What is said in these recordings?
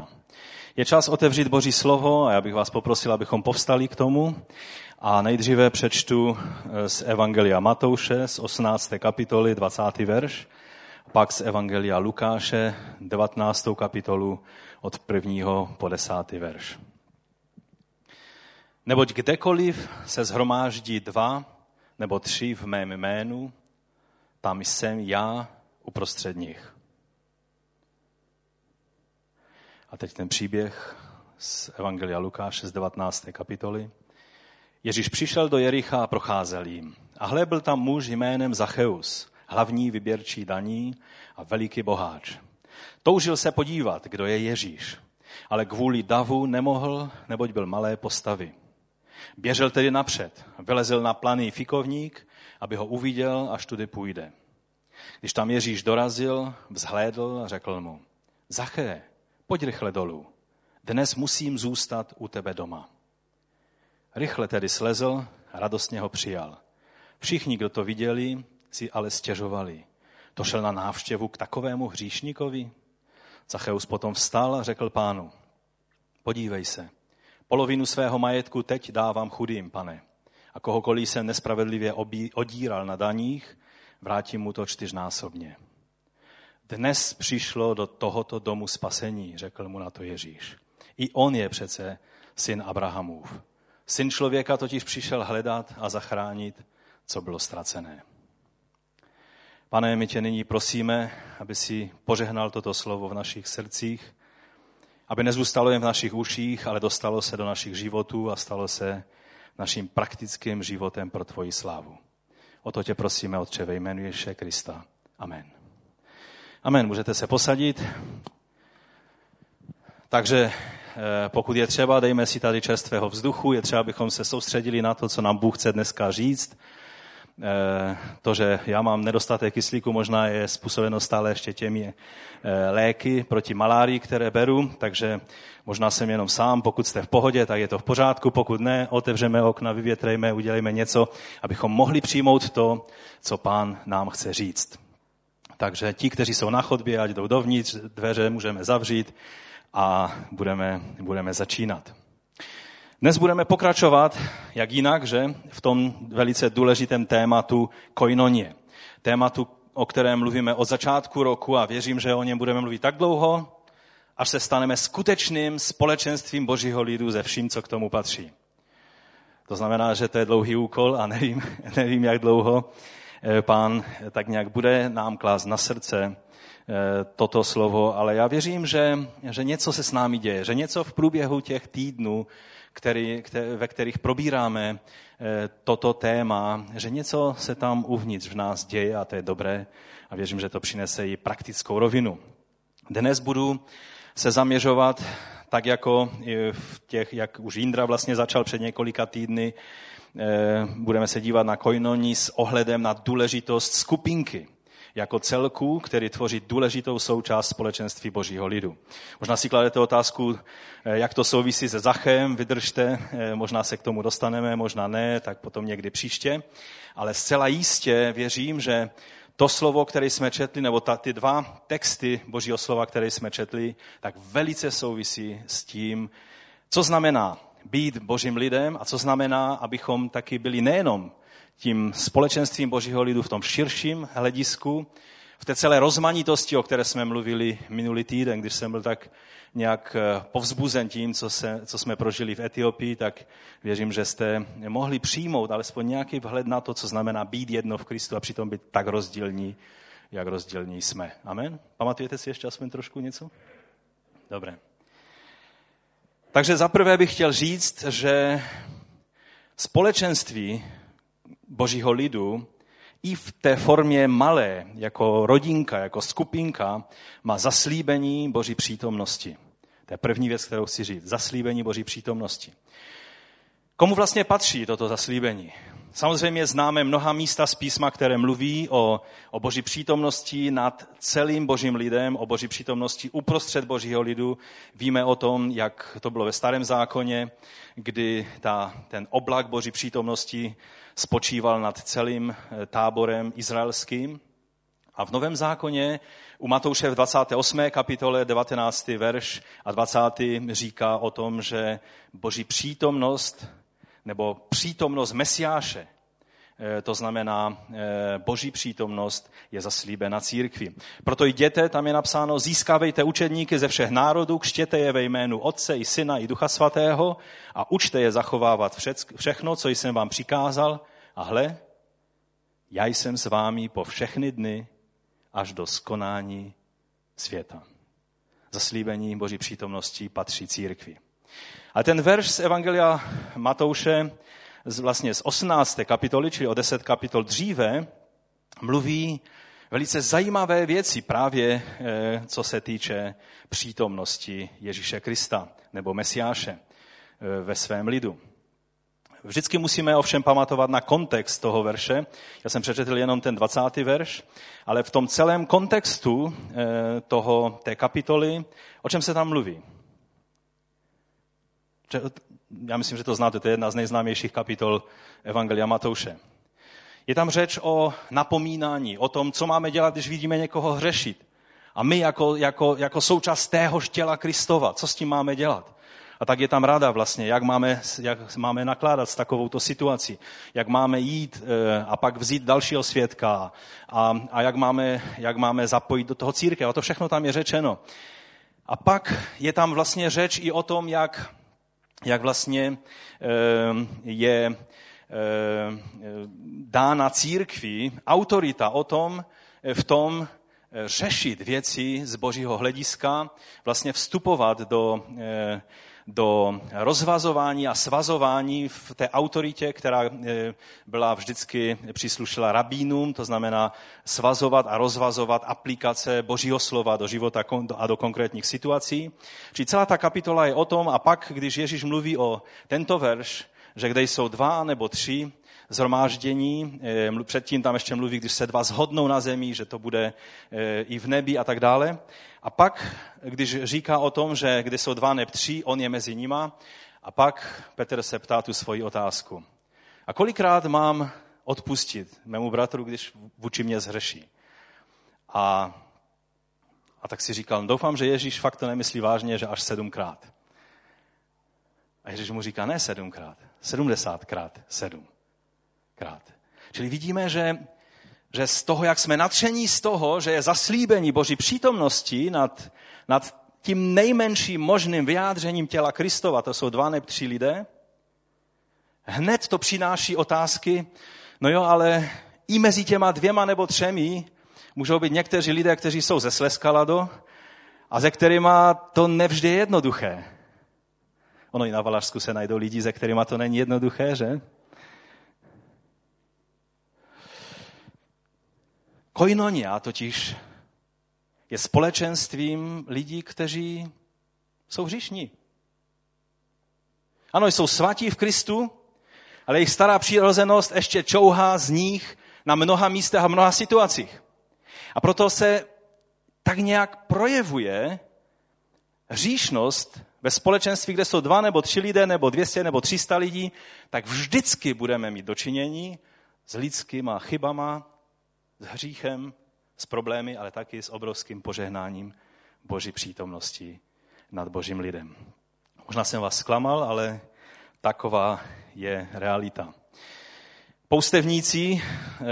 pak. Je čas otevřít Boží slovo a já bych vás poprosil, abychom povstali k tomu. A nejdříve přečtu eh, z Evangelia Matouše z 18. kapitoly 20. verš, pak z Evangelia Lukáše 19. kapitolu od 1. po 10. verš. Neboť kdekoliv se zhromáždí dva nebo tři v mém jménu, tam jsem já uprostřed nich. A teď ten příběh z Evangelia Lukáše z 19. kapitoly. Ježíš přišel do Jericha a procházel jim. A hle, byl tam muž jménem Zacheus, hlavní vyběrčí daní a veliký boháč. Toužil se podívat, kdo je Ježíš, ale kvůli davu nemohl, neboť byl malé postavy. Běžel tedy napřed, vylezl na planý fikovník, aby ho uviděl, až tudy půjde. Když tam Ježíš dorazil, vzhlédl a řekl mu, Zaché, pojď rychle dolů, dnes musím zůstat u tebe doma. Rychle tedy slezl a radostně ho přijal. Všichni, kdo to viděli, si ale stěžovali. To šel na návštěvu k takovému hříšníkovi? Zacheus potom vstal a řekl pánu, podívej se, polovinu svého majetku teď dávám chudým, pane. A kohokoliv jsem nespravedlivě odíral na daních, vrátím mu to čtyřnásobně. Dnes přišlo do tohoto domu spasení, řekl mu na to Ježíš. I on je přece syn Abrahamův. Syn člověka totiž přišel hledat a zachránit, co bylo ztracené. Pane, my tě nyní prosíme, aby si požehnal toto slovo v našich srdcích, aby nezůstalo jen v našich uších, ale dostalo se do našich životů a stalo se naším praktickým životem pro tvoji slávu. O to tě prosíme, Otče, ve jménu Ježíše Krista. Amen. Amen. Můžete se posadit. Takže Eh, pokud je třeba, dejme si tady čerstvého vzduchu, je třeba, abychom se soustředili na to, co nám Bůh chce dneska říct. Eh, to, že já mám nedostatek kyslíku, možná je způsobeno stále ještě těmi eh, léky proti malárii, které beru, takže možná jsem jenom sám. Pokud jste v pohodě, tak je to v pořádku. Pokud ne, otevřeme okna, vyvětrejme, udělejme něco, abychom mohli přijmout to, co pán nám chce říct. Takže ti, kteří jsou na chodbě, ať jdou dovnitř, dveře můžeme zavřít a budeme, budeme začínat. Dnes budeme pokračovat, jak jinak, že v tom velice důležitém tématu koinonie. Tématu, o kterém mluvíme od začátku roku a věřím, že o něm budeme mluvit tak dlouho, až se staneme skutečným společenstvím Božího lidu ze vším, co k tomu patří. To znamená, že to je dlouhý úkol a nevím, nevím jak dlouho pán tak nějak bude nám klást na srdce Eh, toto slovo, ale já věřím, že, že něco se s námi děje, že něco v průběhu těch týdnů, který, který, ve kterých probíráme eh, toto téma, že něco se tam uvnitř v nás děje a to je dobré a věřím, že to přinese i praktickou rovinu. Dnes budu se zaměřovat tak jako v těch, jak už Indra vlastně začal před několika týdny, eh, budeme se dívat na koinoní s ohledem na důležitost skupinky jako celku, který tvoří důležitou součást společenství Božího lidu. Možná si kladete otázku, eh, jak to souvisí se Zachem, vydržte, eh, možná se k tomu dostaneme, možná ne, tak potom někdy příště. Ale zcela jistě věřím, že to slovo, které jsme četli, nebo ta, ty dva texty Božího slova, které jsme četli, tak velice souvisí s tím, co znamená být božím lidem a co znamená, abychom taky byli nejenom tím společenstvím Božího lidu v tom širším hledisku, v té celé rozmanitosti, o které jsme mluvili minulý týden, když jsem byl tak nějak eh, povzbuzen tím, co, se, co jsme prožili v Etiopii, tak věřím, že jste mohli přijmout alespoň nějaký vhled na to, co znamená být jedno v Kristu a přitom být tak rozdílní, jak rozdílní jsme. Amen? Pamatujete si ještě aspoň trošku něco? Dobré. Takže zaprvé bych chtěl říct, že společenství božího lidu i v té formě malé, jako rodinka, jako skupinka, má zaslíbení boží přítomnosti. To je první věc, kterou chci říct. Zaslíbení boží přítomnosti. Komu vlastně patří toto zaslíbení? Samozřejmě známe mnoha místa z písma, které mluví o, o boží přítomnosti nad celým božím lidem, o boží přítomnosti uprostřed božího lidu. Víme o tom, jak to bylo ve starém zákoně, kdy ta, ten oblak boží přítomnosti spočíval nad celým eh, táborem izraelským. A v Novém zákoně u Matouše v 28. kapitole 19. verš a 20. říká o tom, že boží přítomnost nebo přítomnost Mesiáše, eh, to znamená eh, boží přítomnost, je zaslíbena církvi. Proto jděte, tam je napsáno, získávejte učedníky ze všech národů, kštěte je ve jménu Otce i Syna i Ducha Svatého a učte je zachovávat všechno, co jsem vám přikázal. A hle, já jsem s vámi po všechny dny až do skonání světa. Zaslíbení Boží přítomnosti patří církvi. A ten verš z Evangelia Matouše, vlastně z 18. kapitoly, čili o 10 kapitol dříve, mluví velice zajímavé věci právě eh, co se týče přítomnosti Ježíše Krista nebo Mesiáše eh, ve svém lidu. Vždycky musíme ovšem pamatovat na kontext toho verše. Já jsem přečetl jenom ten 20. verš, ale v tom celém kontextu eh, toho, té kapitoly, o čem se tam mluví? Já myslím, že to znáte, to je jedna z nejznámějších kapitol Evangelia Matouše. Je tam řeč o napomínání, o tom, co máme dělat, když vidíme někoho hřešit. A my jako, jako, jako součást téhož těla Kristova, co s tím máme dělat? A tak je tam rada vlastně, jak máme, jak máme nakládat s takovouto situací, jak máme jít eh, a pak vzít dalšího svědka a, a jak, máme, jak máme zapojit do toho církev. A to všechno tam je řečeno. A pak je tam vlastně řeč i o tom, jak, jak vlastně eh, je eh, dána církvi autorita o tom, v tom řešit věci z božího hlediska, vlastně vstupovat do, do rozvazování a svazování v té autoritě, která e, byla vždycky příslušela rabínům, to znamená svazovat a rozvazovat aplikace Božího slova do života a do konkrétních situací. Čili celá ta kapitola je o tom a pak, když Ježíš mluví o tento verš, že kde jsou dva nebo tři zhromáždění, e, předtím tam ještě mluví, když se dva zhodnou na zemi, že to bude e, i v nebi a tak dále. A pak, když říká o tom, že kde jsou dva neb tři, on je mezi nima, a pak Petr se ptá tu svoji otázku. A kolikrát mám odpustit mému bratru, když vůči mě zhřeší? A, a tak si říkal, no doufám, že Ježíš fakt to nemyslí vážně, že až sedmkrát. A Ježíš mu říká, ne sedmkrát, sedmdesátkrát sedm krát. Čili vidíme, že že z toho, jak jsme natření z toho, že je zaslíbení Boží přítomnosti nad, nad tím nejmenším možným vyjádřením těla Kristova, to jsou dva nebo tři lidé, hned to přináší otázky, no jo, ale i mezi těma dvěma nebo třemi můžou být někteří lidé, kteří jsou ze Sleskalado a ze kterýma to nevždy je jednoduché. Ono i na Valašsku se najdou lidi, ze kterýma to není jednoduché, že? Koinonia totiž je společenstvím lidí, kteří jsou hříšní. Ano, jsou svatí v Kristu, ale jejich stará přirozenost ještě čouhá z nich na mnoha místech a mnoha situacích. A proto se tak nějak projevuje hříšnost ve společenství, kde jsou dva nebo tři lidé, nebo dvěstě nebo třista lidí, tak vždycky budeme mít dočinění s lidskýma chybama, s hříchem, s problémy, ale taky s obrovským požehnáním Boží přítomnosti nad Božím lidem. Možná jsem vás zklamal, ale taková je realita. Poustevníci eh,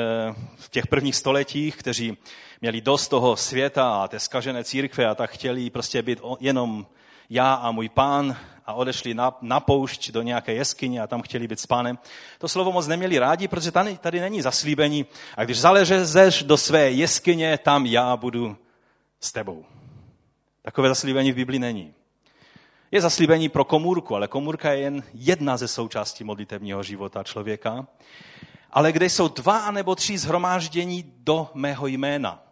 v těch prvních stoletích, kteří měli dost toho světa a té skažené církve a tak chtěli prostě být jenom já a můj pán a odešli na, na poušť do nějaké jeskyně a tam chtěli být s pánem. To slovo moc neměli rádi, protože tady, tady není zaslíbení. A když zaležeš do své jeskyně, tam já budu s tebou. Takové zaslíbení v Biblii není. Je zaslíbení pro komůrku, ale komůrka je jen jedna ze součástí modlitevního života člověka. Ale kde jsou dva nebo tři zhromáždění do mého jména,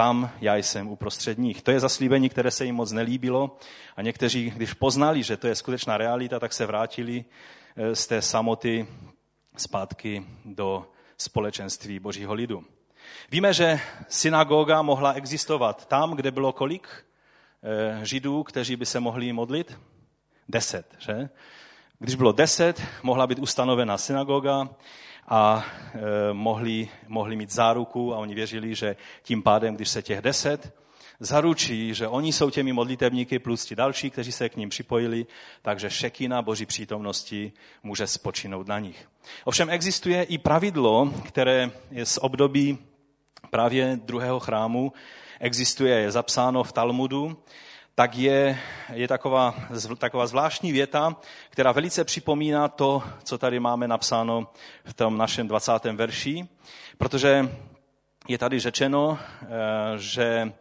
tam já jsem uprostřed nich. To je zaslíbení, které se jim moc nelíbilo a někteří, když poznali, že to je skutečná realita, tak se vrátili eh, z té samoty zpátky do společenství božího lidu. Víme, že synagoga mohla existovat tam, kde bylo kolik eh, židů, kteří by se mohli modlit? Deset, že? Když bylo deset, mohla být ustanovena synagoga a e, mohli, mohli mít záruku a oni věřili, že tím pádem, když se těch deset zaručí, že oni jsou těmi modlitebníky plus ti další, kteří se k ním připojili, takže šekina boží přítomnosti může spočinout na nich. Ovšem existuje i pravidlo, které je z období právě druhého chrámu, existuje, je zapsáno v Talmudu, tak je, je taková, taková zvláštní věta, která velice připomíná to, co tady máme napsáno v tom našem 20. verši, protože je tady řečeno, eh, že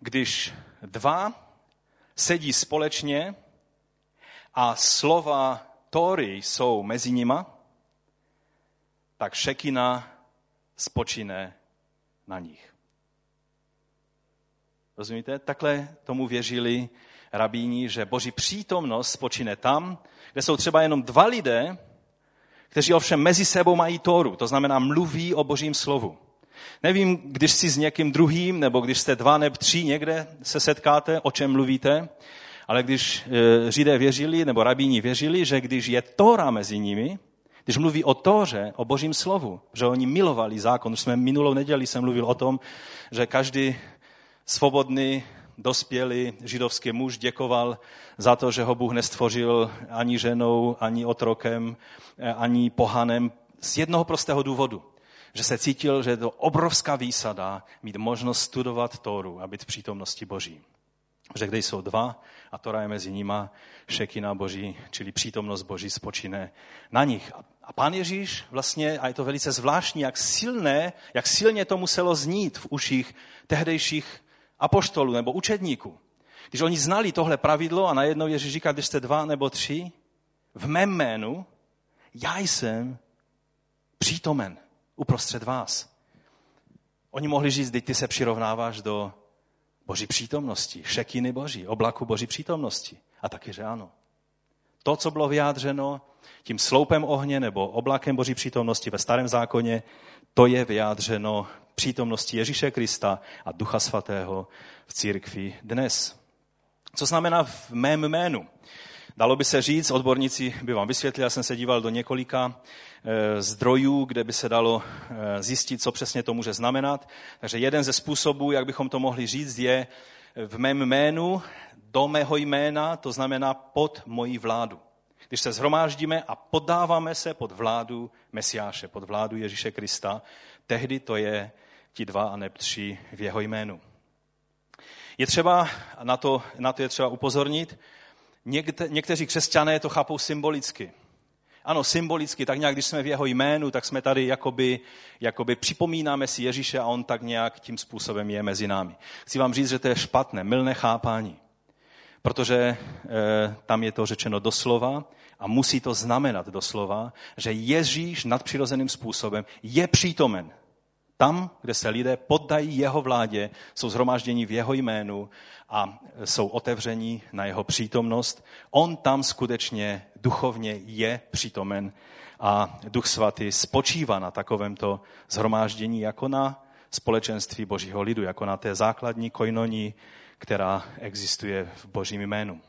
když dva sedí společně a slova Tóry jsou mezi nima, tak šekina spočine na nich. Rozumíte? Takhle tomu věřili rabíni, že boží přítomnost spočine tam, kde jsou třeba jenom dva lidé, kteří ovšem mezi sebou mají Tóru, to znamená mluví o božím slovu. Nevím, když jsi s někým druhým, nebo když jste dva nebo tři někde se setkáte, o čem mluvíte, ale když e, Židé věřili, nebo rabíni věřili, že když je Tóra mezi nimi, když mluví o Tóře, o božím slovu, že oni milovali zákon. Už jsme minulou neděli jsem mluvil o tom, že každý svobodný, dospělý židovský muž děkoval za to, že ho Bůh nestvořil ani ženou, ani otrokem, e, ani pohanem z jednoho prostého důvodu že se cítil, že je to obrovská výsada mít možnost studovat Tóru a být v přítomnosti Boží. Že kde jsou dva a Tora je mezi nima, šekina Boží, čili přítomnost Boží spočine na nich. A pán Ježíš vlastně, a je to velice zvláštní, jak silné, jak silně to muselo znít v uších tehdejších apoštolů nebo učedníků. Když oni znali tohle pravidlo a najednou Ježíš říká, když jste dva nebo tři, v mém jménu, já jsem přítomen uprostřed vás. Oni mohli říct, teď ty se přirovnáváš do boží přítomnosti, šekiny boží, oblaku boží přítomnosti. A taky, že ano. To, co bylo vyjádřeno tím sloupem ohně nebo oblakem boží přítomnosti ve starém zákoně, to je vyjádřeno přítomnosti Ježíše Krista a Ducha Svatého v církvi dnes. Co znamená v mém jménu? Dalo by se říct, odborníci by vám vysvětlili, já jsem se díval do několika e, zdrojů, kde by se dalo e, zjistit, co přesně to může znamenat. Takže jeden ze způsobů, jak bychom to mohli říct, je v mém jménu, do mého jména, to znamená pod moji vládu. Když se zhromáždíme a podáváme se pod vládu Mesiáše, pod vládu Ježíše Krista, tehdy to je ti dva a ne tři v jeho jménu. Je třeba, na to, na to je třeba upozornit, Někte, někteří křesťané to chápou symbolicky. Ano, symbolicky, tak nějak, když jsme v jeho jménu, tak jsme tady jakoby, jakoby připomínáme si Ježíše a on tak nějak tím způsobem je mezi námi. Chci vám říct, že to je špatné, mylné chápání. Protože e, tam je to řečeno doslova a musí to znamenat doslova, že Ježíš nadpřirozeným způsobem je přítomen tam, kde se lidé poddají jeho vládě, jsou zhromážděni v jeho jménu a jsou otevření na jeho přítomnost. On tam skutečně duchovně je přítomen a Duch Svatý spočívá na takovémto zhromáždění jako na společenství Božího lidu, jako na té základní kojnoní, která existuje v Božím jménu.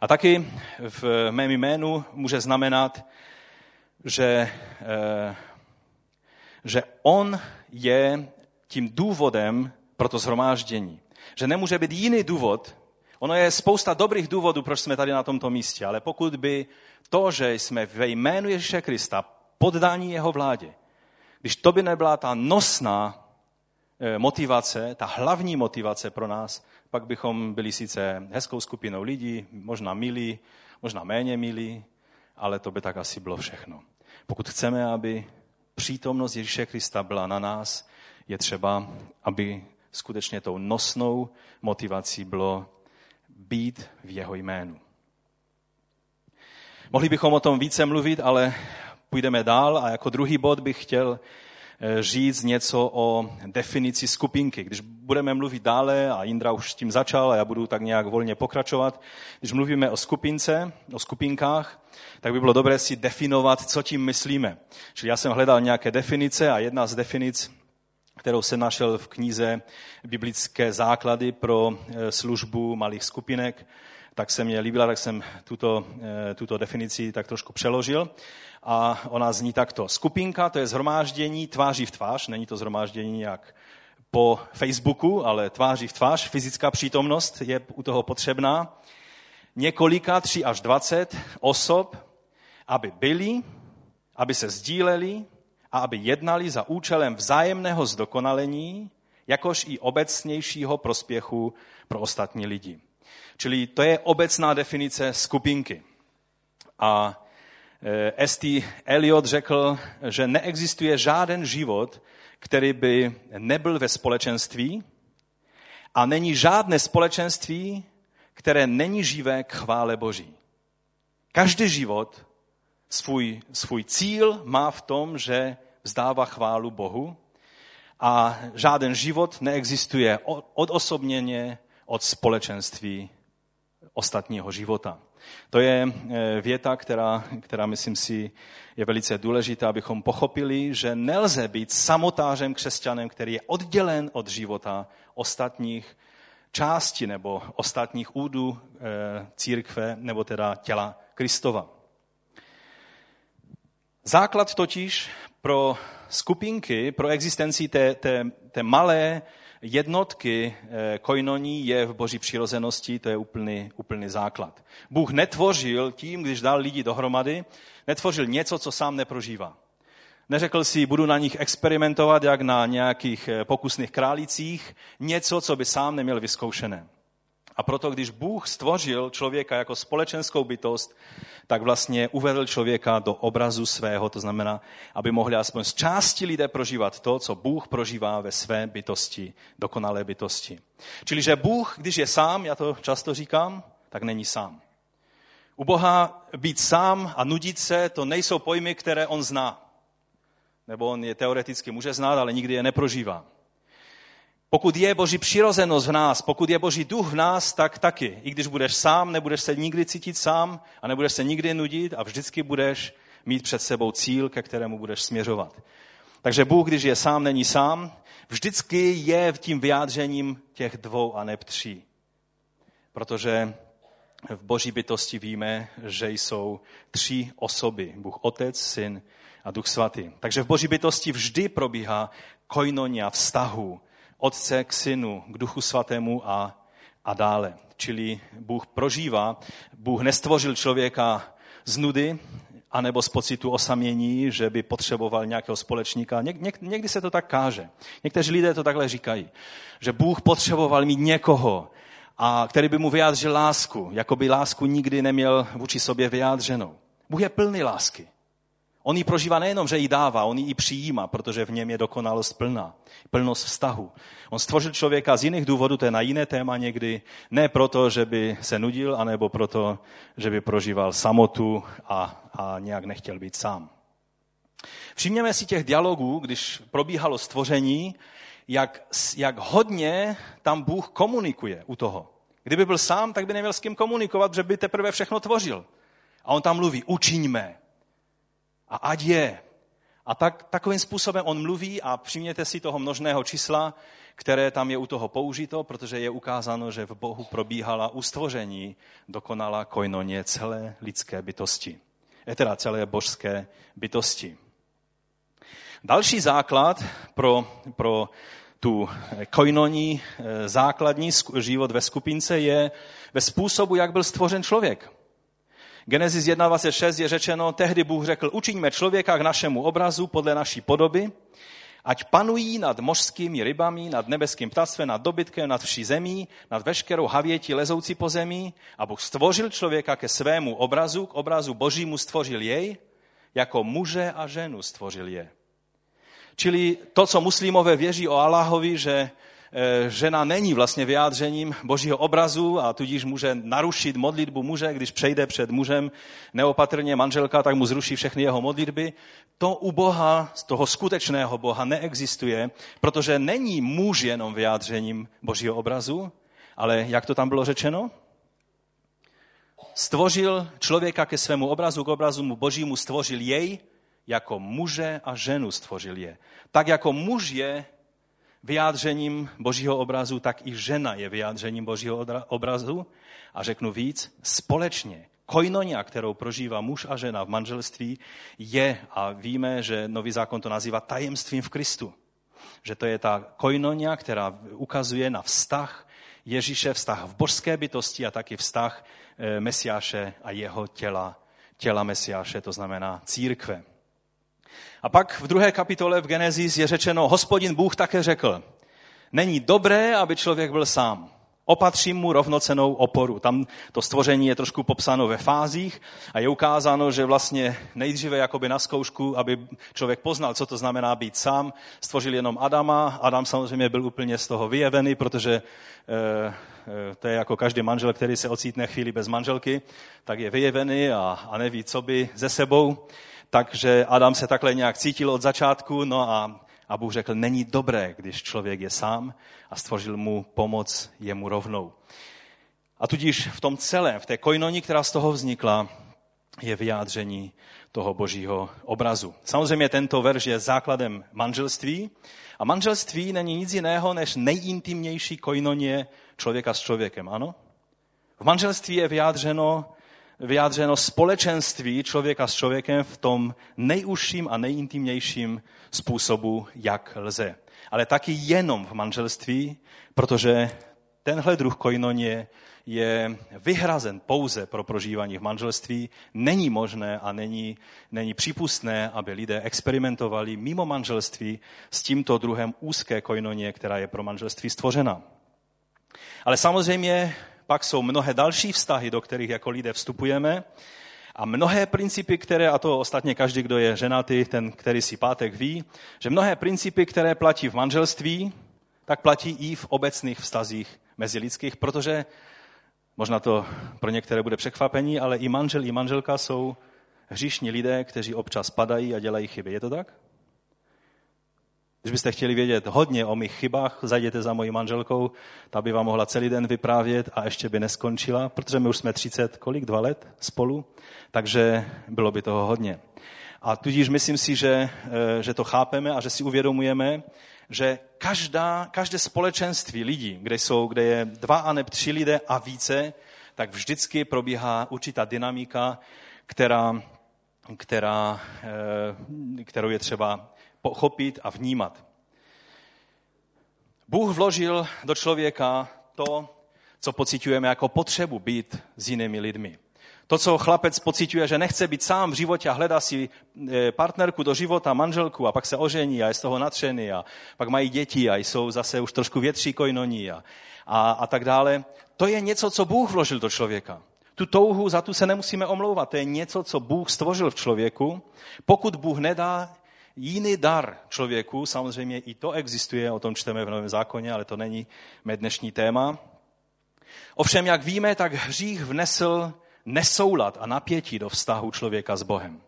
A taky v mém jménu může znamenat, že eh, že on je tím důvodem pro to zhromáždění. Že nemůže být jiný důvod. Ono je spousta dobrých důvodů, proč jsme tady na tomto místě, ale pokud by to, že jsme ve jménu Ježíše Krista poddání jeho vládě, když to by nebyla ta nosná eh, motivace, ta hlavní motivace pro nás, pak bychom byli sice hezkou skupinou lidí, možná milí, možná méně milí, ale to by tak asi bylo všechno. Pokud chceme, aby přítomnost Ježíše Krista byla na nás, je třeba, aby skutečně tou nosnou motivací bylo být v jeho jménu. Mohli bychom o tom více mluvit, ale půjdeme dál a jako druhý bod bych chtěl říct něco o definici skupinky. Když budeme mluvit dále, a Indra už s tím začal a já budu tak nějak volně pokračovat, když mluvíme o skupince, o skupinkách, tak by bylo dobré si definovat, co tím myslíme. Čili já jsem hledal nějaké definice a jedna z definic kterou jsem našel v knize Biblické základy pro eh, službu malých skupinek, tak se mě líbila, tak jsem tuto, eh, tuto definici tak trošku přeložil. A ona zní takto. Skupinka to je zhromáždění tváří v tvář, není to zhromáždění jak po Facebooku, ale tváří v tvář, fyzická přítomnost je u toho potřebná. Několika, tři až dvacet osob, aby byli, aby se sdíleli a aby jednali za účelem vzájemného zdokonalení, jakož i obecnějšího prospěchu pro ostatní lidi. Čili to je obecná definice skupinky. A S.T. Eliot řekl, že neexistuje žádný život, který by nebyl ve společenství a není žádné společenství, které není živé k chvále Boží. Každý život svůj, svůj cíl má v tom, že vzdává chválu Bohu a žádný život neexistuje odosobněně od společenství ostatního života. To je eh, věta, která, která myslím si je velice důležitá, abychom pochopili, že nelze být samotářem křesťanem, který je oddělen od života ostatních částí nebo ostatních údů e, církve nebo teda těla Kristova. Základ totiž pro skupinky, pro existenci té, té, té malé jednotky eh, koinoní je v boží přirozenosti, to je úplný, úplný základ. Bůh netvořil tím, když dal lidi dohromady, netvořil něco, co sám neprožívá. Neřekl si, budu na nich experimentovat, jak na nějakých eh, pokusných králících, něco, co by sám neměl vyzkoušené. A proto, když Bůh stvořil člověka jako společenskou bytost, tak vlastně uvedl člověka do obrazu svého, to znamená, aby mohli aspoň z části lidé prožívat to, co Bůh prožívá ve své bytosti, dokonalé bytosti. Čili, že Bůh, když je sám, já to často říkám, tak není sám. U Boha být sám a nudit se, to nejsou pojmy, které on zná. Nebo on je teoreticky může znát, ale nikdy je neprožívá. Pokud je Boží přirozenost v nás, pokud je Boží duch v nás, tak taky. I když budeš sám, nebudeš se nikdy cítit sám a nebudeš se nikdy nudit a vždycky budeš mít před sebou cíl, ke kterému budeš směřovat. Takže Bůh, když je sám, není sám, vždycky je v tím vyjádřením těch dvou a ne tří. Protože v boží bytosti víme, že jsou tři osoby. Bůh Otec, Syn a Duch Svatý. Takže v boží bytosti vždy probíhá koinonia vztahu Otce k Synu, k Duchu Svatému a, a dále. Čili Bůh prožívá, Bůh nestvořil člověka z nudy, anebo z pocitu osamění, že by potřeboval nějakého společníka. Něk, něk, někdy se to tak káže. Někteří lidé to takhle říkají, že Bůh potřeboval mít někoho, a který by mu vyjádřil lásku, jako by lásku nikdy neměl vůči sobě vyjádřenou. Bůh je plný lásky. On ji prožívá nejenom, že ji dává, on ji i přijímá, protože v něm je dokonalost plná, plnost vztahu. On stvořil člověka z jiných důvodů, to je na jiné téma někdy, ne proto, že by se nudil, anebo proto, že by prožíval samotu a, a nějak nechtěl být sám. Všimněme si těch dialogů, když probíhalo stvoření, jak, jak hodně tam Bůh komunikuje u toho. Kdyby byl sám, tak by neměl s kým komunikovat, že by teprve všechno tvořil. A on tam mluví, učiňme, a ať je. A tak, takovým způsobem on mluví a přijměte si toho množného čísla, které tam je u toho použito, protože je ukázáno, že v Bohu probíhala ustvoření dokonalá koinonie celé lidské bytosti. Je teda celé božské bytosti. Další základ pro, pro tu koinoní eh, základní život ve skupince je ve způsobu, jak byl stvořen člověk. Genesis 1.26 je řečeno, tehdy Bůh řekl, učiňme člověka k našemu obrazu podle naší podoby, ať panují nad mořskými rybami, nad nebeským ptactvem, nad dobytkem, nad vší zemí, nad veškerou havětí lezoucí po zemi. A Bůh stvořil člověka ke svému obrazu, k obrazu božímu stvořil jej, jako muže a ženu stvořil je. Čili to, co muslimové věří o Allahovi, že žena není vlastně vyjádřením božího obrazu a tudíž může narušit modlitbu muže, když přejde před mužem neopatrně manželka, tak mu zruší všechny jeho modlitby. To u Boha, z toho skutečného Boha neexistuje, protože není muž jenom vyjádřením božího obrazu, ale jak to tam bylo řečeno? Stvořil člověka ke svému obrazu, k obrazu mu božímu stvořil jej, jako muže a ženu stvořil je. Tak jako muž je vyjádřením božího obrazu, tak i žena je vyjádřením božího obrazu. A řeknu víc, společně koinonia, kterou prožívá muž a žena v manželství, je, a víme, že nový zákon to nazývá tajemstvím v Kristu. Že to je ta koinonia, která ukazuje na vztah Ježíše, vztah v božské bytosti a taky vztah eh, Mesiáše a jeho těla, těla Mesiáše, to znamená církve. A pak v druhé kapitole v Genesis je řečeno, hospodin Bůh také řekl, není dobré, aby člověk byl sám opatřím mu rovnocenou oporu. Tam to stvoření je trošku popsáno ve fázích a je ukázáno, že vlastně nejdříve jakoby na zkoušku, aby člověk poznal, co to znamená být sám, stvořil jenom Adama. Adam samozřejmě byl úplně z toho vyjevený, protože e, e, to je jako každý manžel, který se ocítne chvíli bez manželky, tak je vyjevený a, a neví, co by ze sebou. Takže Adam se takhle nějak cítil od začátku, no a a Bůh řekl, není dobré, když člověk je sám a stvořil mu pomoc jemu rovnou. A tudíž v tom celém, v té kojnoni, která z toho vznikla, je vyjádření toho božího obrazu. Samozřejmě tento verš je základem manželství a manželství není nic jiného než nejintimnější kojnonie člověka s člověkem, ano? V manželství je vyjádřeno vyjádřeno společenství člověka s člověkem v tom nejužším a nejintimnějším způsobu, jak lze. Ale taky jenom v manželství, protože tenhle druh koinonie je vyhrazen pouze pro prožívání v manželství. Není možné a není, není přípustné, aby lidé experimentovali mimo manželství s tímto druhem úzké koinonie, která je pro manželství stvořena. Ale samozřejmě pak jsou mnohé další vztahy, do kterých jako lidé vstupujeme. A mnohé principy, které, a to ostatně každý, kdo je ženatý, ten, který si pátek ví, že mnohé principy, které platí v manželství, tak platí i v obecných vztazích mezilidských, protože možná to pro některé bude překvapení, ale i manžel, i manželka jsou hříšní lidé, kteří občas padají a dělají chyby. Je to tak? Když byste chtěli vědět hodně o mých chybách, zajděte za mojí manželkou, ta by vám mohla celý den vyprávět a ještě by neskončila, protože my už jsme 30, kolik, dva let spolu, takže bylo by toho hodně. A tudíž myslím si, že, eh, že to chápeme a že si uvědomujeme, že každá, každé společenství lidí, kde, jsou, kde je dva a ne tři lidé a více, tak vždycky probíhá určitá dynamika, která, která, eh, kterou je třeba pochopit a vnímat. Bůh vložil do člověka to, co pocitujeme jako potřebu být s jinými lidmi. To, co chlapec pocituje, že nechce být sám v životě a hledá si e, partnerku do života, manželku a pak se ožení a je z toho natřený a pak mají děti a jsou zase už trošku větší kojnoní a, a, a tak dále. To je něco, co Bůh vložil do člověka. Tu touhu, za tu se nemusíme omlouvat. To je něco, co Bůh stvořil v člověku. Pokud Bůh nedá jiný dar člověku, samozřejmě i to existuje, o tom čteme v Novém zákoně, ale to není mé dnešní téma. Ovšem, jak víme, tak hřích vnesl nesoulad a napětí do vztahu člověka s Bohem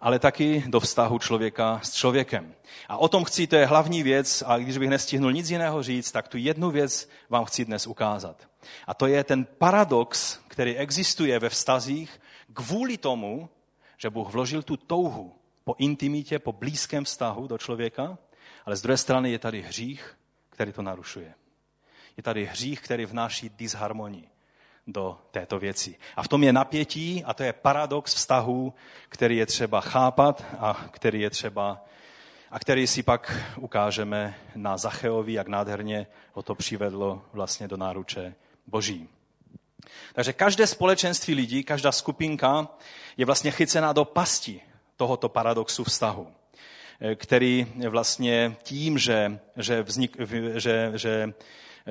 ale taky do vztahu člověka s člověkem. A o tom chci, to je hlavní věc, a když bych nestihnul nic jiného říct, tak tu jednu věc vám chci dnes ukázat. A to je ten paradox, který existuje ve vztazích kvůli tomu, že Bůh vložil tu touhu po intimitě, po blízkém vztahu do člověka, ale z druhé strany je tady hřích, který to narušuje. Je tady hřích, který vnáší disharmonii do této věci. A v tom je napětí a to je paradox vztahů, který je třeba chápat a který je třeba a který si pak ukážeme na Zacheovi, jak nádherně ho to přivedlo vlastně do náruče Boží. Takže každé společenství lidí, každá skupinka je vlastně chycená do pasti tohoto paradoxu vztahu, eh, který vlastně tím, že, že, vznik, že, že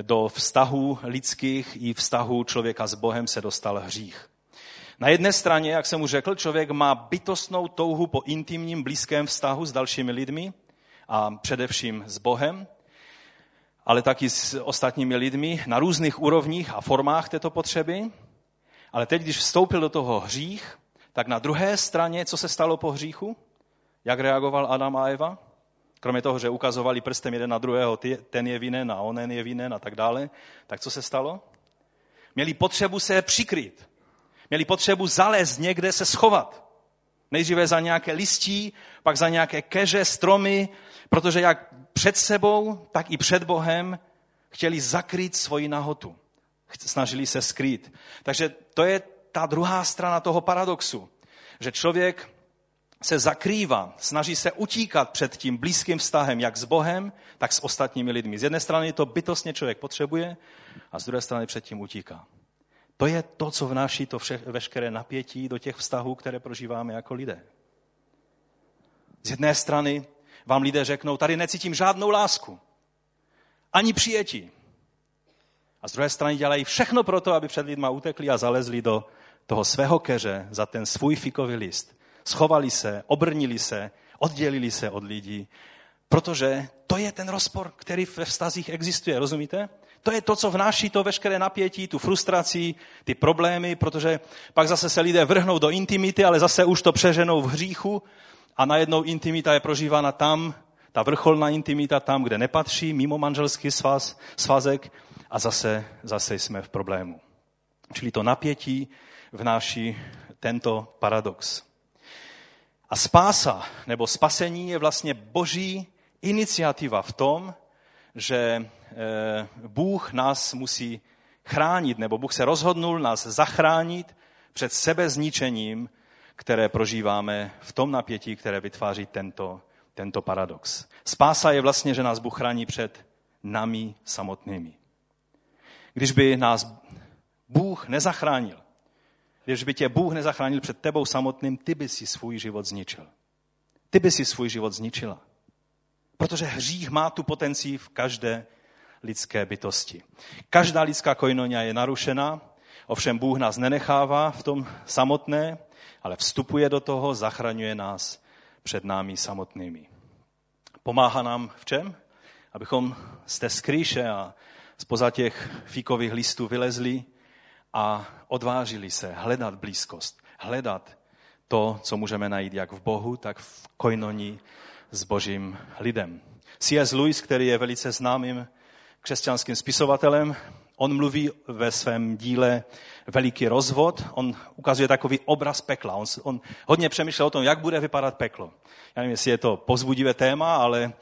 do vztahu lidských i vztahu člověka s Bohem se dostal hřích. Na jedné straně, jak jsem mu řekl, člověk má bytostnou touhu po intimním, blízkém vztahu s dalšími lidmi a především s Bohem, ale taky s ostatními lidmi na různých úrovních a formách této potřeby. Ale teď, když vstoupil do toho hřích, tak na druhé straně, co se stalo po hříchu? Jak reagoval Adam a Eva? Kromě toho, že ukazovali prstem jeden na druhého, ten je vinen a onen je vinen a tak dále, tak co se stalo? Měli potřebu se přikryt. Měli potřebu zalézt někde se schovat. Nejdříve za nějaké listí, pak za nějaké keře, stromy, protože jak před sebou, tak i před Bohem chtěli zakrýt svoji nahotu. Snažili se skrýt. Takže to je ta druhá strana toho paradoxu, že člověk se zakrývá, snaží se utíkat před tím blízkým vztahem, jak s Bohem, tak s ostatními lidmi. Z jedné strany to bytostně člověk potřebuje a z druhé strany před tím utíká. To je to, co vnáší to vše, veškeré napětí do těch vztahů, které prožíváme jako lidé. Z jedné strany vám lidé řeknou, tady necítím žádnou lásku, ani přijetí. A z druhé strany dělají všechno pro to, aby před lidma utekli a zalezli do toho svého keře za ten svůj fikový list. Schovali se, obrnili se, oddělili se od lidí, protože to je ten rozpor, který ve vztazích existuje, rozumíte? To je to, co vnáší to veškeré napětí, tu frustraci, ty problémy, protože pak zase se lidé vrhnou do intimity, ale zase už to přeženou v hříchu a najednou intimita je prožívána tam, ta vrcholná intimita tam, kde nepatří, mimo manželský svaz, svazek a zase, zase jsme v problému. Čili to napětí vnáší tento paradox. A spása nebo spasení je vlastně boží iniciativa v tom, že eh, Bůh nás musí chránit, nebo Bůh se rozhodnul nás zachránit před sebezničením, které prožíváme v tom napětí, které vytváří tento, tento paradox. Spása je vlastně, že nás Bůh chrání před nami samotnými. Když by nás Bůh nezachránil, když by tě Bůh nezachránil před tebou samotným, ty by si svůj život zničil. Ty by si svůj život zničila. Protože hřích má tu potenci v každé lidské bytosti. Každá lidská koinonia je narušená, ovšem Bůh nás nenechává v tom samotné, ale vstupuje do toho, zachraňuje nás před námi samotnými. Pomáhá nám v čem? Abychom z té skrýše a spoza těch fíkových listů vylezli a odvážili se hledat blízkost, hledat to, co můžeme najít jak v Bohu, tak v koinonii s božím lidem. C.S. Lewis, který je velice známým křesťanským spisovatelem, on mluví ve svém díle Veliký rozvod, on ukazuje takový obraz pekla. On, on hodně přemýšlel o tom, jak bude vypadat peklo. Já nevím, jestli je to pozbudivé téma, ale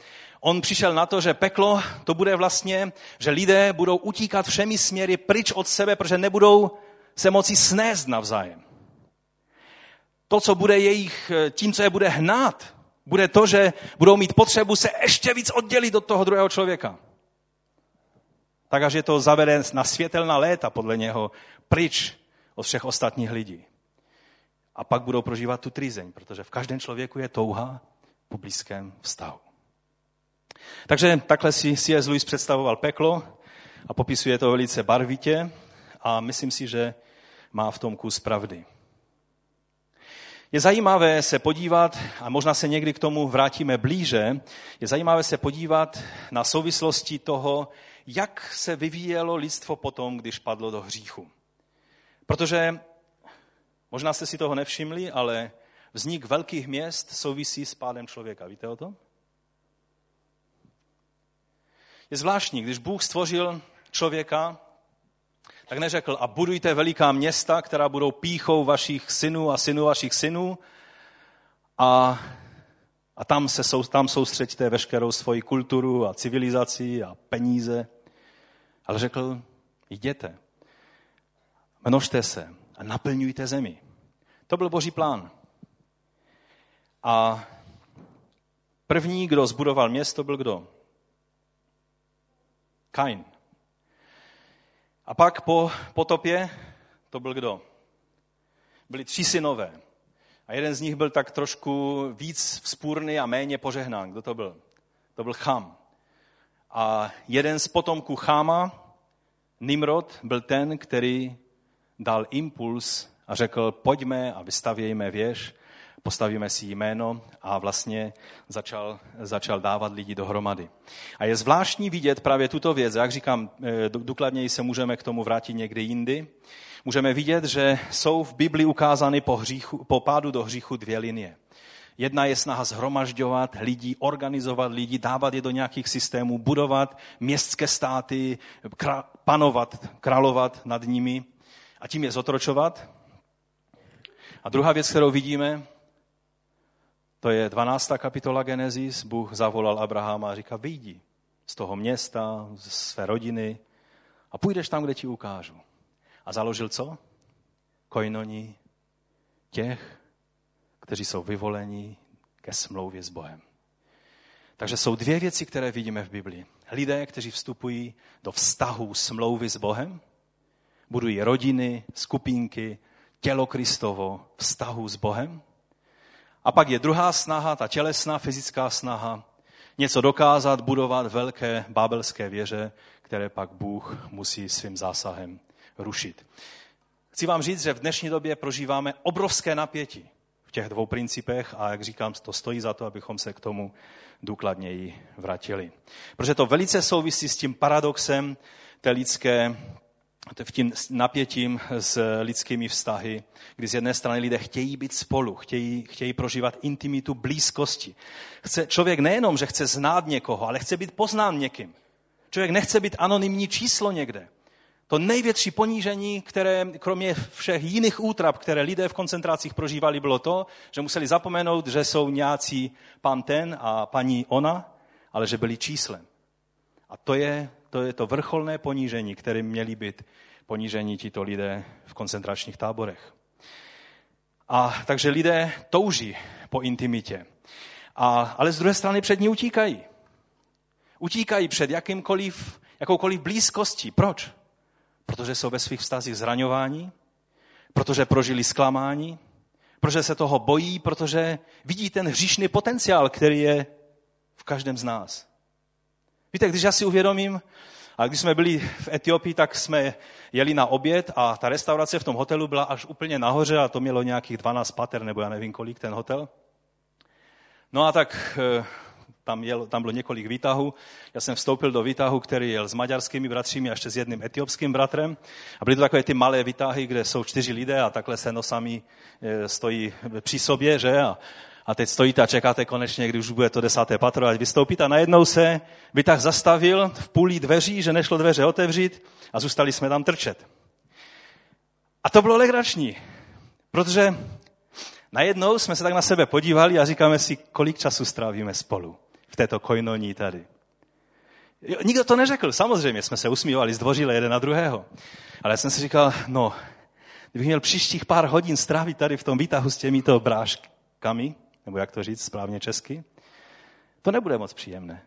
on přišel na to, že peklo to bude vlastně, že lidé budou utíkat všemi směry pryč od sebe, protože nebudou se moci snést navzájem. To, co bude jejich, tím, co je bude hnát, bude to, že budou mít potřebu se ještě víc oddělit od toho druhého člověka. Tak, až je to zavede na světelná léta podle něho pryč od všech ostatních lidí. A pak budou prožívat tu trizeň, protože v každém člověku je touha po blízkém vztahu. Takže takhle si C.S. Lewis představoval peklo a popisuje to velice barvitě a myslím si, že má v tom kus pravdy. Je zajímavé se podívat, a možná se někdy k tomu vrátíme blíže, je zajímavé se podívat na souvislosti toho, jak se vyvíjelo lidstvo potom, když padlo do hříchu. Protože možná jste si toho nevšimli, ale vznik velkých měst souvisí s pádem člověka. Víte o tom? Je zvláštní, když Bůh stvořil člověka, tak neřekl, a budujte veliká města, která budou píchou vašich synů a synů vašich synů a, a tam, se, tam soustřeďte veškerou svoji kulturu a civilizaci a peníze. Ale řekl, jděte, množte se a naplňujte zemi. To byl boží plán. A první, kdo zbudoval město, byl kdo? Kain. A pak po potopě to byl kdo? Byli tři synové. A jeden z nich byl tak trošku víc vzpůrný a méně požehnán. Kdo to byl? To byl Cham. A jeden z potomků Chama, Nimrod, byl ten, který dal impuls a řekl, pojďme a vystavějme věž, postavíme si jméno a vlastně začal, začal dávat lidi dohromady. A je zvláštní vidět právě tuto věc, jak říkám, eh, důkladněji se můžeme k tomu vrátit někdy jindy. Můžeme vidět, že jsou v Bibli ukázány po, hříchu, po pádu do hříchu dvě linie. Jedna je snaha zhromažďovat lidi, organizovat lidi, dávat je do nějakých systémů, budovat městské státy, panovat, královat nad nimi a tím je zotročovat. A druhá věc, kterou vidíme, To je 12. kapitola Genesis. Bůh zavolal Abrahama a říká, vyjdi z toho města, z své rodiny a půjdeš tam, kde ti ukážu. A založil co? Koinoní těch, kteří jsou vyvoleni ke smlouvě s Bohem. Takže jsou dvě věci, které vidíme v Biblii. Lidé, kteří vstupují do vztahu smlouvy s Bohem, budují rodiny, skupinky, tělo Kristovo, vztahu s Bohem. A pak je druhá snaha, ta tělesná, fyzická snaha, něco dokázat, budovat velké bábelské věže, které pak Bůh musí svým zásahem rušit. Chci vám říct, že v dnešní době prožíváme obrovské napětí v těch dvou principech a jak říkám, to stojí za to, abychom se k tomu důkladněji vrátili. Protože to velice souvisí s tím paradoxem té lidské v tím napětím s lidskými vztahy, kdy z jedné strany lidé chtějí být spolu, chtějí, chtějí prožívat intimitu blízkosti. Chce, člověk nejenom, že chce znát někoho, ale chce být poznán někým. Člověk nechce být anonymní číslo někde. To největší ponížení, které kromě všech jiných útrap, které lidé v koncentrácích prožívali, bylo to, že museli zapomenout, že jsou nějací pan ten a paní ona, ale že byli číslem. A to je to, je to vrcholné ponížení, které měli být ponížení tito lidé v koncentračních táborech. A takže lidé touží po intimitě. A, ale z druhé strany před ní utíkají. Utíkají před jakýmkoliv, jakoukoliv blízkostí. Proč? Protože jsou ve svých vztazích zraňováni, protože prožili zklamání, protože se toho bojí, protože vidí ten hříšný potenciál, který je v každém z nás. Víte, když já si uvědomím, a když jsme byli v Etiopii, tak jsme jeli na oběd a ta restaurace v tom hotelu byla až úplně nahoře a to mělo nějakých 12 pater, nebo já nevím kolik ten hotel. No a tak eh, tam, jel, tam bylo několik výtahů. Já jsem vstoupil do výtahu, který jel s maďarskými bratřími a ještě s jedním etiopským bratrem. A byly to takové ty malé výtahy, kde jsou čtyři lidé a takhle se nosami eh, stojí při sobě, že? A, a teď stojíte a čekáte konečně, kdy už bude to desáté patro, ať vystoupit. A najednou se vytah zastavil v půli dveří, že nešlo dveře otevřít a zůstali jsme tam trčet. A to bylo legrační, protože najednou jsme se tak na sebe podívali a říkáme si, kolik času strávíme spolu v této kojnoní tady. Nikdo to neřekl, samozřejmě jsme se usmívali zdvořile jeden na druhého. Ale já jsem si říkal, no, kdybych měl příštích pár hodin strávit tady v tom výtahu s těmito bráškami, nebo jak to říct správně česky, to nebude moc příjemné.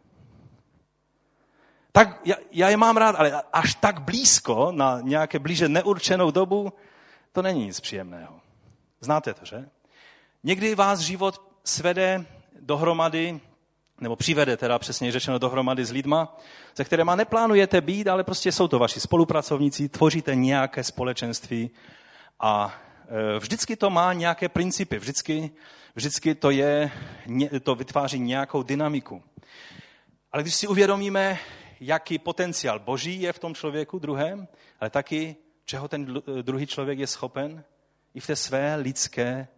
Tak já, já je mám rád, ale až tak blízko, na nějaké blíže neurčenou dobu, to není nic příjemného. Znáte to, že? Někdy vás život svede dohromady, nebo přivede teda přesně řečeno dohromady s lidma, se kterými neplánujete být, ale prostě jsou to vaši spolupracovníci, tvoříte nějaké společenství a vždycky to má nějaké principy, vždycky vždycky to, je, to vytváří nějakou dynamiku. Ale když si uvědomíme, jaký potenciál boží je v tom člověku druhém, ale taky, čeho ten druhý člověk je schopen, i v té své lidské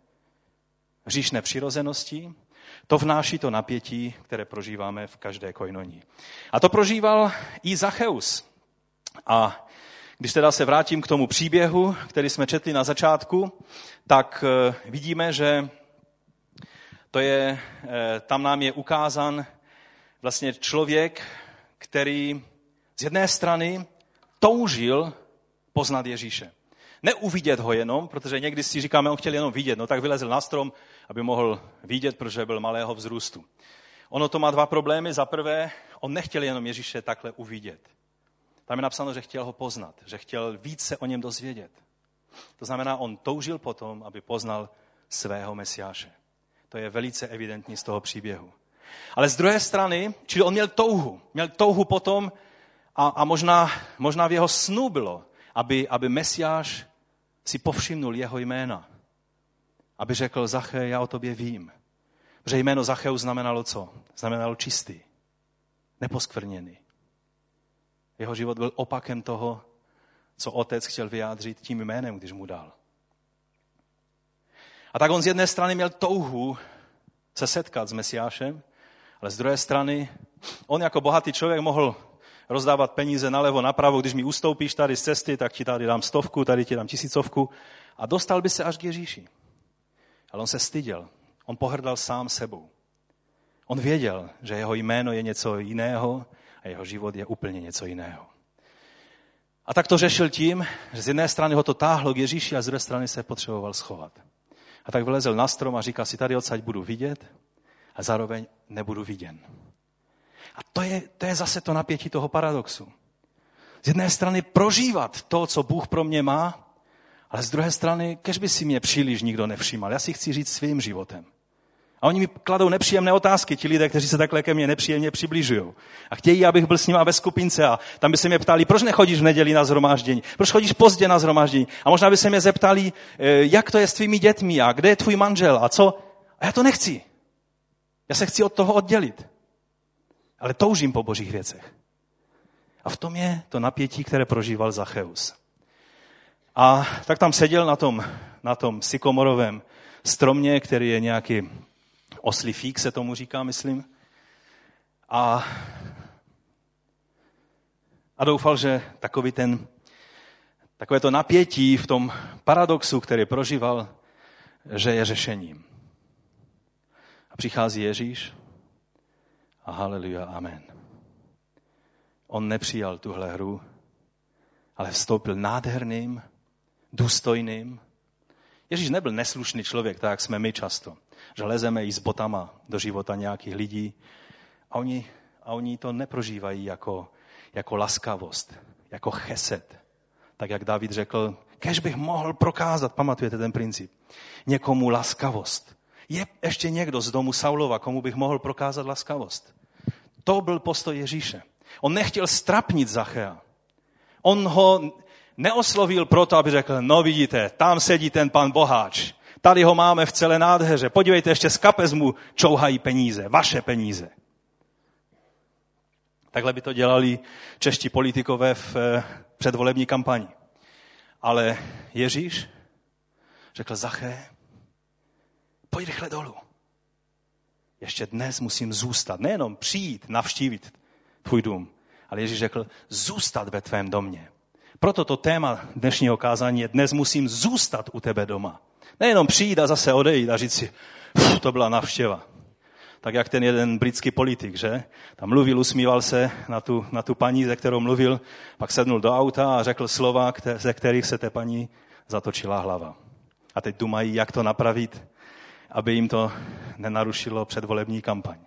hříšné přirozenosti, to vnáší to napětí, které prožíváme v každé kojnoní. A to prožíval i Zacheus. A když teda se vrátím k tomu příběhu, který jsme četli na začátku, tak eh, vidíme, že to je, eh, tam nám je ukázán vlastně člověk, který z jedné strany toužil poznat Ježíše. Neuvidět ho jenom, protože někdy si říkáme, on chtěl jenom vidět, no tak vylezl na strom, aby mohl vidět, protože byl malého vzrůstu. Ono to má dva problémy. Za prvé, on nechtěl jenom Ježíše takhle uvidět. Tam je napsáno, že chtěl ho poznat, že chtěl více o něm dozvědět. To znamená, on toužil potom, aby poznal svého Mesiáše. To je velice evidentní z toho příběhu. Ale z druhé strany, čili on měl touhu. Měl touhu potom a, a možná, možná v jeho snu bylo, aby, aby Mesiáš si povšimnul jeho jména. Aby řekl, Zache, já o tobě vím. Protože jméno Zacheu znamenalo co? Znamenalo čistý, neposkvrněný. Jeho život byl opakem toho, co otec chtěl vyjádřit tím jménem, když mu dal. A tak on z jedné strany měl touhu se setkat s Mesiášem, ale z druhé strany on jako bohatý člověk mohl rozdávat peníze nalevo, napravo, když mi ustoupíš tady z cesty, tak ti tady dám stovku, tady ti dám tisícovku a dostal by se až k Ježíši. Ale on se styděl. On pohrdal sám sebou. On věděl, že jeho jméno je něco jiného a jeho život je úplně něco jiného. A tak to řešil tím, že z jedné strany ho to táhlo k Ježíši a z druhé strany se potřeboval schovat. A tak vylezl na strom a říkal si, tady odsaď budu vidět a zároveň nebudu viděn. A to je, to je zase to napětí toho paradoxu. Z jedné strany prožívat to, co Bůh pro mě má, ale z druhé strany, kež by si mě příliš nikdo nevšímal. Já si chci říct svým životem. A oni mi kladou nepříjemné otázky, ti lidé, kteří se takhle ke mně nepříjemně přibližují. A chtějí, abych byl s nimi ve skupince. A tam by se mě ptali, proč nechodíš v neděli na zhromáždění? Proč chodíš pozdě na zhromáždění? A možná by se mě zeptali, eh, jak to je s tvými dětmi a kde je tvůj manžel a co? A já to nechci. Já se chci od toho oddělit. Ale toužím po božích věcech. A v tom je to napětí, které prožíval Zacheus. A tak tam seděl na tom, na tom sykomorovém stromě, který je nějaký oslý fík, se tomu říká, myslím. A, a doufal, že takový ten, takové to napětí v tom paradoxu, který prožíval, že je řešením. A přichází Ježíš a haleluja, amen. On nepřijal tuhle hru, ale vstoupil nádherným, důstojným. Ježíš nebyl neslušný člověk, tak jak jsme my často že lezeme i s botama do života nějakých lidí a oni, a oni to neprožívají jako, jako laskavost, jako cheset. Tak jak David řekl, kež bych mohl prokázat, pamatujete ten princip, někomu laskavost. Je ještě někdo z domu Saulova, komu bych mohl prokázat laskavost. To byl postoj Ježíše. On nechtěl strapnit Zachea. On ho neoslovil proto, aby řekl, no vidíte, tam sedí ten pan boháč. Tady ho máme v celé nádheře. Podívejte, ještě z kapes mu čouhají peníze, vaše peníze. Takhle by to dělali čeští politikové v eh, předvolební kampani. Ale Ježíš řekl, Zaché, pojď rychle dolů. Ještě dnes musím zůstat, nejenom přijít, navštívit tvůj dům, ale Ježíš řekl, zůstat ve tvém domě. Proto to téma dnešního kázání je, dnes musím zůstat u tebe doma. Nejenom přijít a zase odejít a říct si, to byla navštěva. Tak jak ten jeden britský politik, že? Tam mluvil, usmíval se na tu, na tu paní, ze kterou mluvil, pak sednul do auta a řekl slova, ze kterých se té paní zatočila hlava. A teď dumají, jak to napravit, aby jim to nenarušilo předvolební kampaň.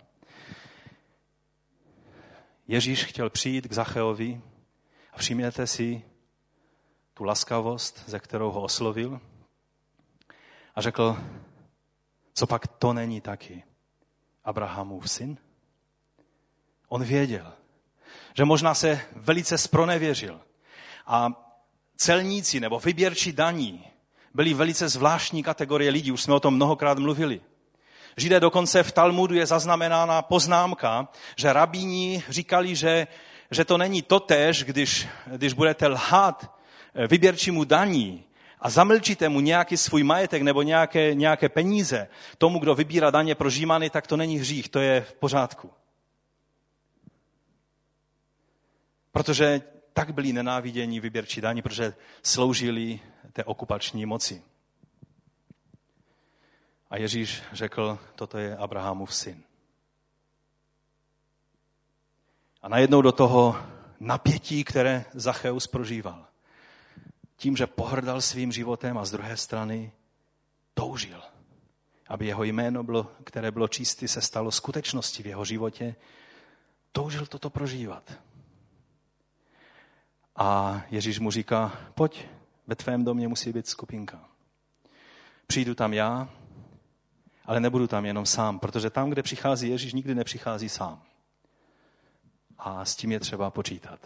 Ježíš chtěl přijít k Zacheovi a všimněte si tu laskavost, ze kterou ho oslovil – a řekl, co pak to není taky Abrahamův syn? On věděl, že možná se velice spronevěřil. A celníci nebo vyběrči daní byli velice zvláštní kategorie lidí, už jsme o tom mnohokrát mluvili. Židé dokonce v Talmudu je zaznamenána poznámka, že rabíni říkali, že, že to není totéž, když, když budete lhát vyběrčímu daní, a zamlčíte mu nějaký svůj majetek nebo nějaké, nějaké peníze tomu, kdo vybírá daně pro žímany, tak to není hřích, to je v pořádku. Protože tak byli nenávidění vyběrčí daní, protože sloužili té okupační moci. A Ježíš řekl, toto je Abrahamův syn. A najednou do toho napětí, které Zacheus prožíval, tím, že pohrdal svým životem a z druhé strany toužil, aby jeho jméno, bylo, které bylo čistý, se stalo skutečností v jeho životě, toužil toto prožívat. A Ježíš mu říká, pojď, ve tvém domě musí být skupinka. Přijdu tam já, ale nebudu tam jenom sám, protože tam, kde přichází Ježíš, nikdy nepřichází sám. A s tím je třeba počítat.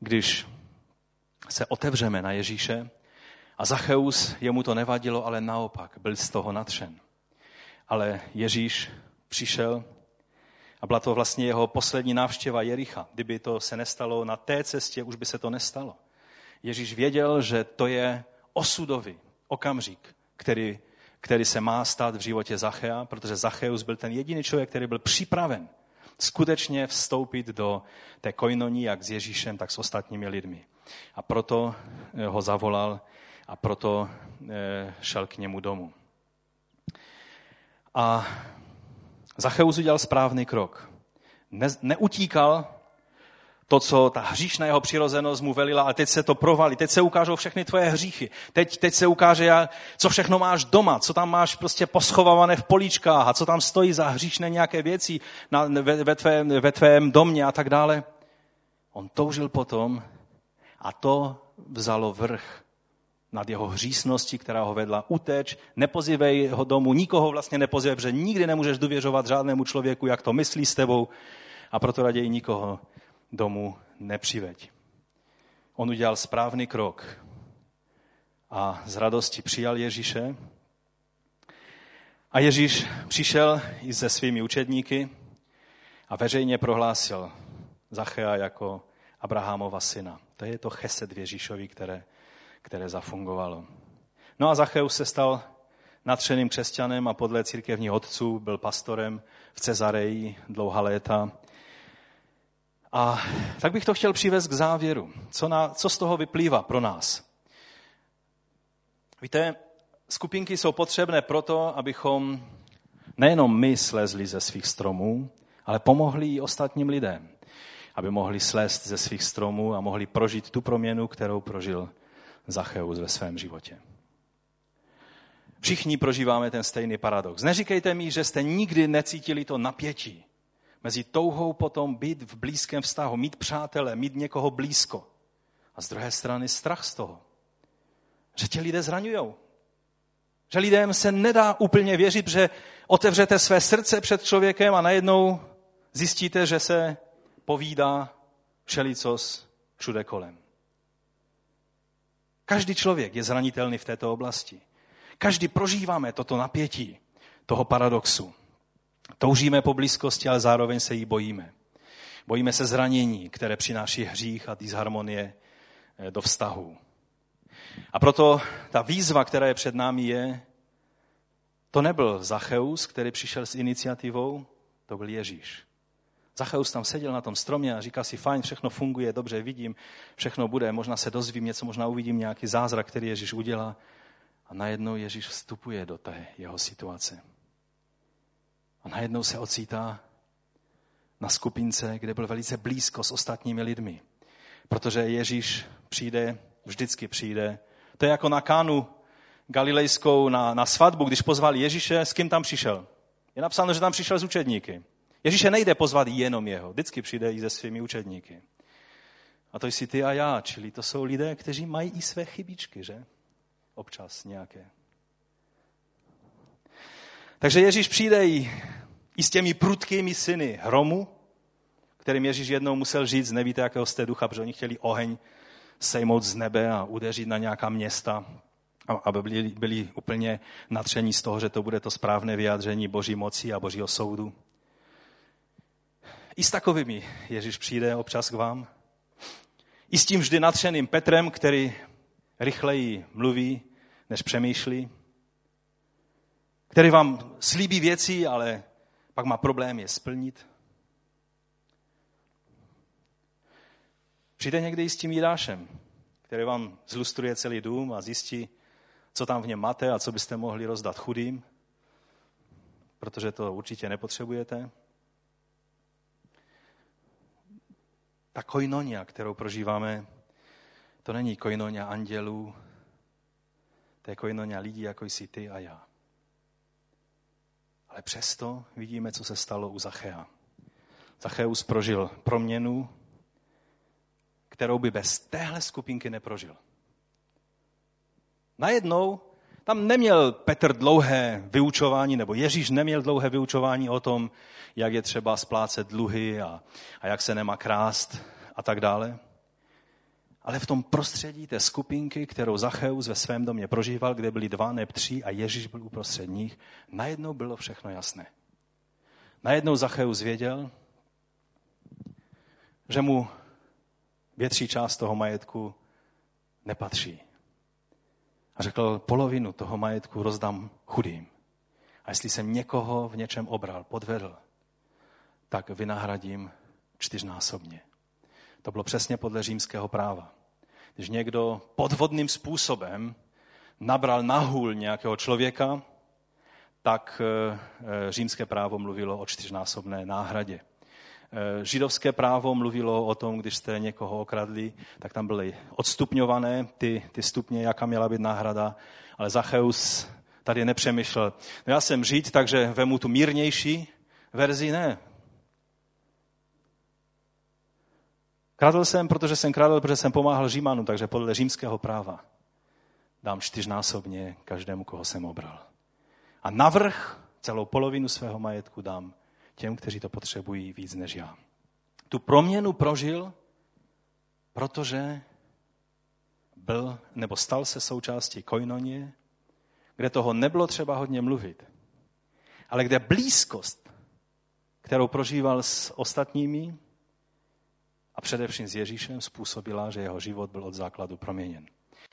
Když se otevřeme na Ježíše a Zacheus, jemu to nevadilo, ale naopak, byl z toho natřen. Ale Ježíš přišel a byla to vlastně jeho poslední návštěva Jericha. Kdyby to se nestalo na té cestě, už by se to nestalo. Ježíš věděl, že to je osudový okamžik, který, který se má stát v životě Zachea, protože Zacheus byl ten jediný člověk, který byl připraven skutečně vstoupit do té koinoní, jak s Ježíšem, tak s ostatními lidmi. A proto eh, ho zavolal a proto eh, šel k němu domů. A Zacheus udělal správný krok. Ne, neutíkal to, co ta hříšná jeho přirozenost mu velila, ale teď se to provalí, teď se ukážou všechny tvoje hříchy. Teď, teď se ukáže, co všechno máš doma, co tam máš prostě poschovávané v políčkách a co tam stojí za hříšné nějaké věci na, ve, ve, tvém, ve tvém domě a tak dále. On toužil potom a to vzalo vrch nad jeho hřísností, která ho vedla uteč, nepozývej ho domů, nikoho vlastně nepozývej, protože nikdy nemůžeš důvěřovat žádnému člověku, jak to myslí s tebou a proto raději nikoho domů nepřiveď. On udělal správný krok a z radosti přijal Ježíše. A Ježíš přišel i se svými učedníky a veřejně prohlásil Zachea jako Abrahamova syna. To je to chesed Ježíšovi, které, které zafungovalo. No a Zacheus se stal natřeným křesťanem a podle církevních otců byl pastorem v Cezareji dlouhá léta a tak bych to chtěl přivést k závěru. Co, na, co z toho vyplývá pro nás? Víte, skupinky jsou potřebné proto, abychom nejenom my slezli ze svých stromů, ale pomohli i ostatním lidem, aby mohli slézt ze svých stromů a mohli prožít tu proměnu, kterou prožil Zacheus ve svém životě. Všichni prožíváme ten stejný paradox. Neříkejte mi, že jste nikdy necítili to napětí, mezi touhou potom být v blízkém vztahu, mít přátele, mít někoho blízko. A z druhé strany strach z toho, že tě lidé zraňují. Že lidem se nedá úplně věřit, že otevřete své srdce před člověkem a najednou zjistíte, že se povídá všelicos všude kolem. Každý člověk je zranitelný v této oblasti. Každý prožíváme toto napětí, toho paradoxu. Toužíme po blízkosti, ale zároveň se jí bojíme. Bojíme se zranění, které přináší hřích a disharmonie eh, do vztahu. A proto ta výzva, která je před námi, je, to nebyl Zacheus, který přišel s iniciativou, to byl Ježíš. Zacheus tam seděl na tom stromě a říká si, fajn, všechno funguje, dobře vidím, všechno bude, možná se dozvím něco, možná uvidím nějaký zázrak, který Ježíš udělá. A najednou Ježíš vstupuje do té jeho situace. A najednou se ocítá na skupince, kde byl velice blízko s ostatními lidmi. Protože Ježíš přijde, vždycky přijde. To je jako na kánu galilejskou na, na svatbu, když pozval Ježíše, s kým tam přišel. Je napsáno, že tam přišel s učedníky. Ježíše nejde pozvat jenom jeho, vždycky přijde i se svými učedníky. A to jsi ty a já, čili to jsou lidé, kteří mají i své chybičky, že? Občas nějaké. Takže Ježíš přijde i, i s těmi prudkými syny hromu, kterým Ježíš jednou musel říct, nevíte, jakého jste ducha, protože oni chtěli oheň sejmout z nebe a udeřit na nějaká města, aby byli, byli úplně natření z toho, že to bude to správné vyjádření Boží moci a Božího soudu. I s takovými Ježíš přijde občas k vám. I s tím vždy natřeným Petrem, který rychleji mluví, než přemýšlí který vám slíbí věci, ale pak má problém je splnit. Přijde někdy i s tím Jidášem, který vám zlustruje celý dům a zjistí, co tam v něm máte a co byste mohli rozdat chudým, protože to určitě nepotřebujete. Ta koinonia, kterou prožíváme, to není koinonia andělů, to je koinonia lidí, jako jsi ty a já. Ale přesto vidíme, co se stalo u Zachea. Zacheus prožil proměnu, kterou by bez téhle skupinky neprožil. Najednou tam neměl Petr dlouhé vyučování, nebo Ježíš neměl dlouhé vyučování o tom, jak je třeba splácet dluhy a, a jak se nemá krást a tak dále ale v tom prostředí té skupinky, kterou Zacheus ve svém domě prožíval, kde byli dva neb tři a Ježíš byl uprostřed nich, najednou bylo všechno jasné. Najednou Zacheus věděl, že mu větší část toho majetku nepatří. A řekl, polovinu toho majetku rozdám chudým. A jestli jsem někoho v něčem obral, podvedl, tak vynahradím čtyřnásobně. To bylo přesně podle římského práva. Když někdo podvodným způsobem nabral na hůl nějakého člověka, tak římské právo mluvilo o čtyřnásobné náhradě. Židovské právo mluvilo o tom, když jste někoho okradli, tak tam byly odstupňované ty, ty stupně, jaká měla být náhrada, ale Zacheus tady nepřemýšlel. No já jsem žít, takže vemu tu mírnější verzi, ne. Kradl jsem, protože jsem kradl, protože jsem pomáhal Římanu, takže podle římského práva dám čtyřnásobně každému, koho jsem obral. A navrh celou polovinu svého majetku dám těm, kteří to potřebují víc než já. Tu proměnu prožil, protože byl nebo stal se součástí koinonie, kde toho nebylo třeba hodně mluvit, ale kde blízkost, kterou prožíval s ostatními a především s Ježíšem, způsobila, že jeho život byl od základu proměněn.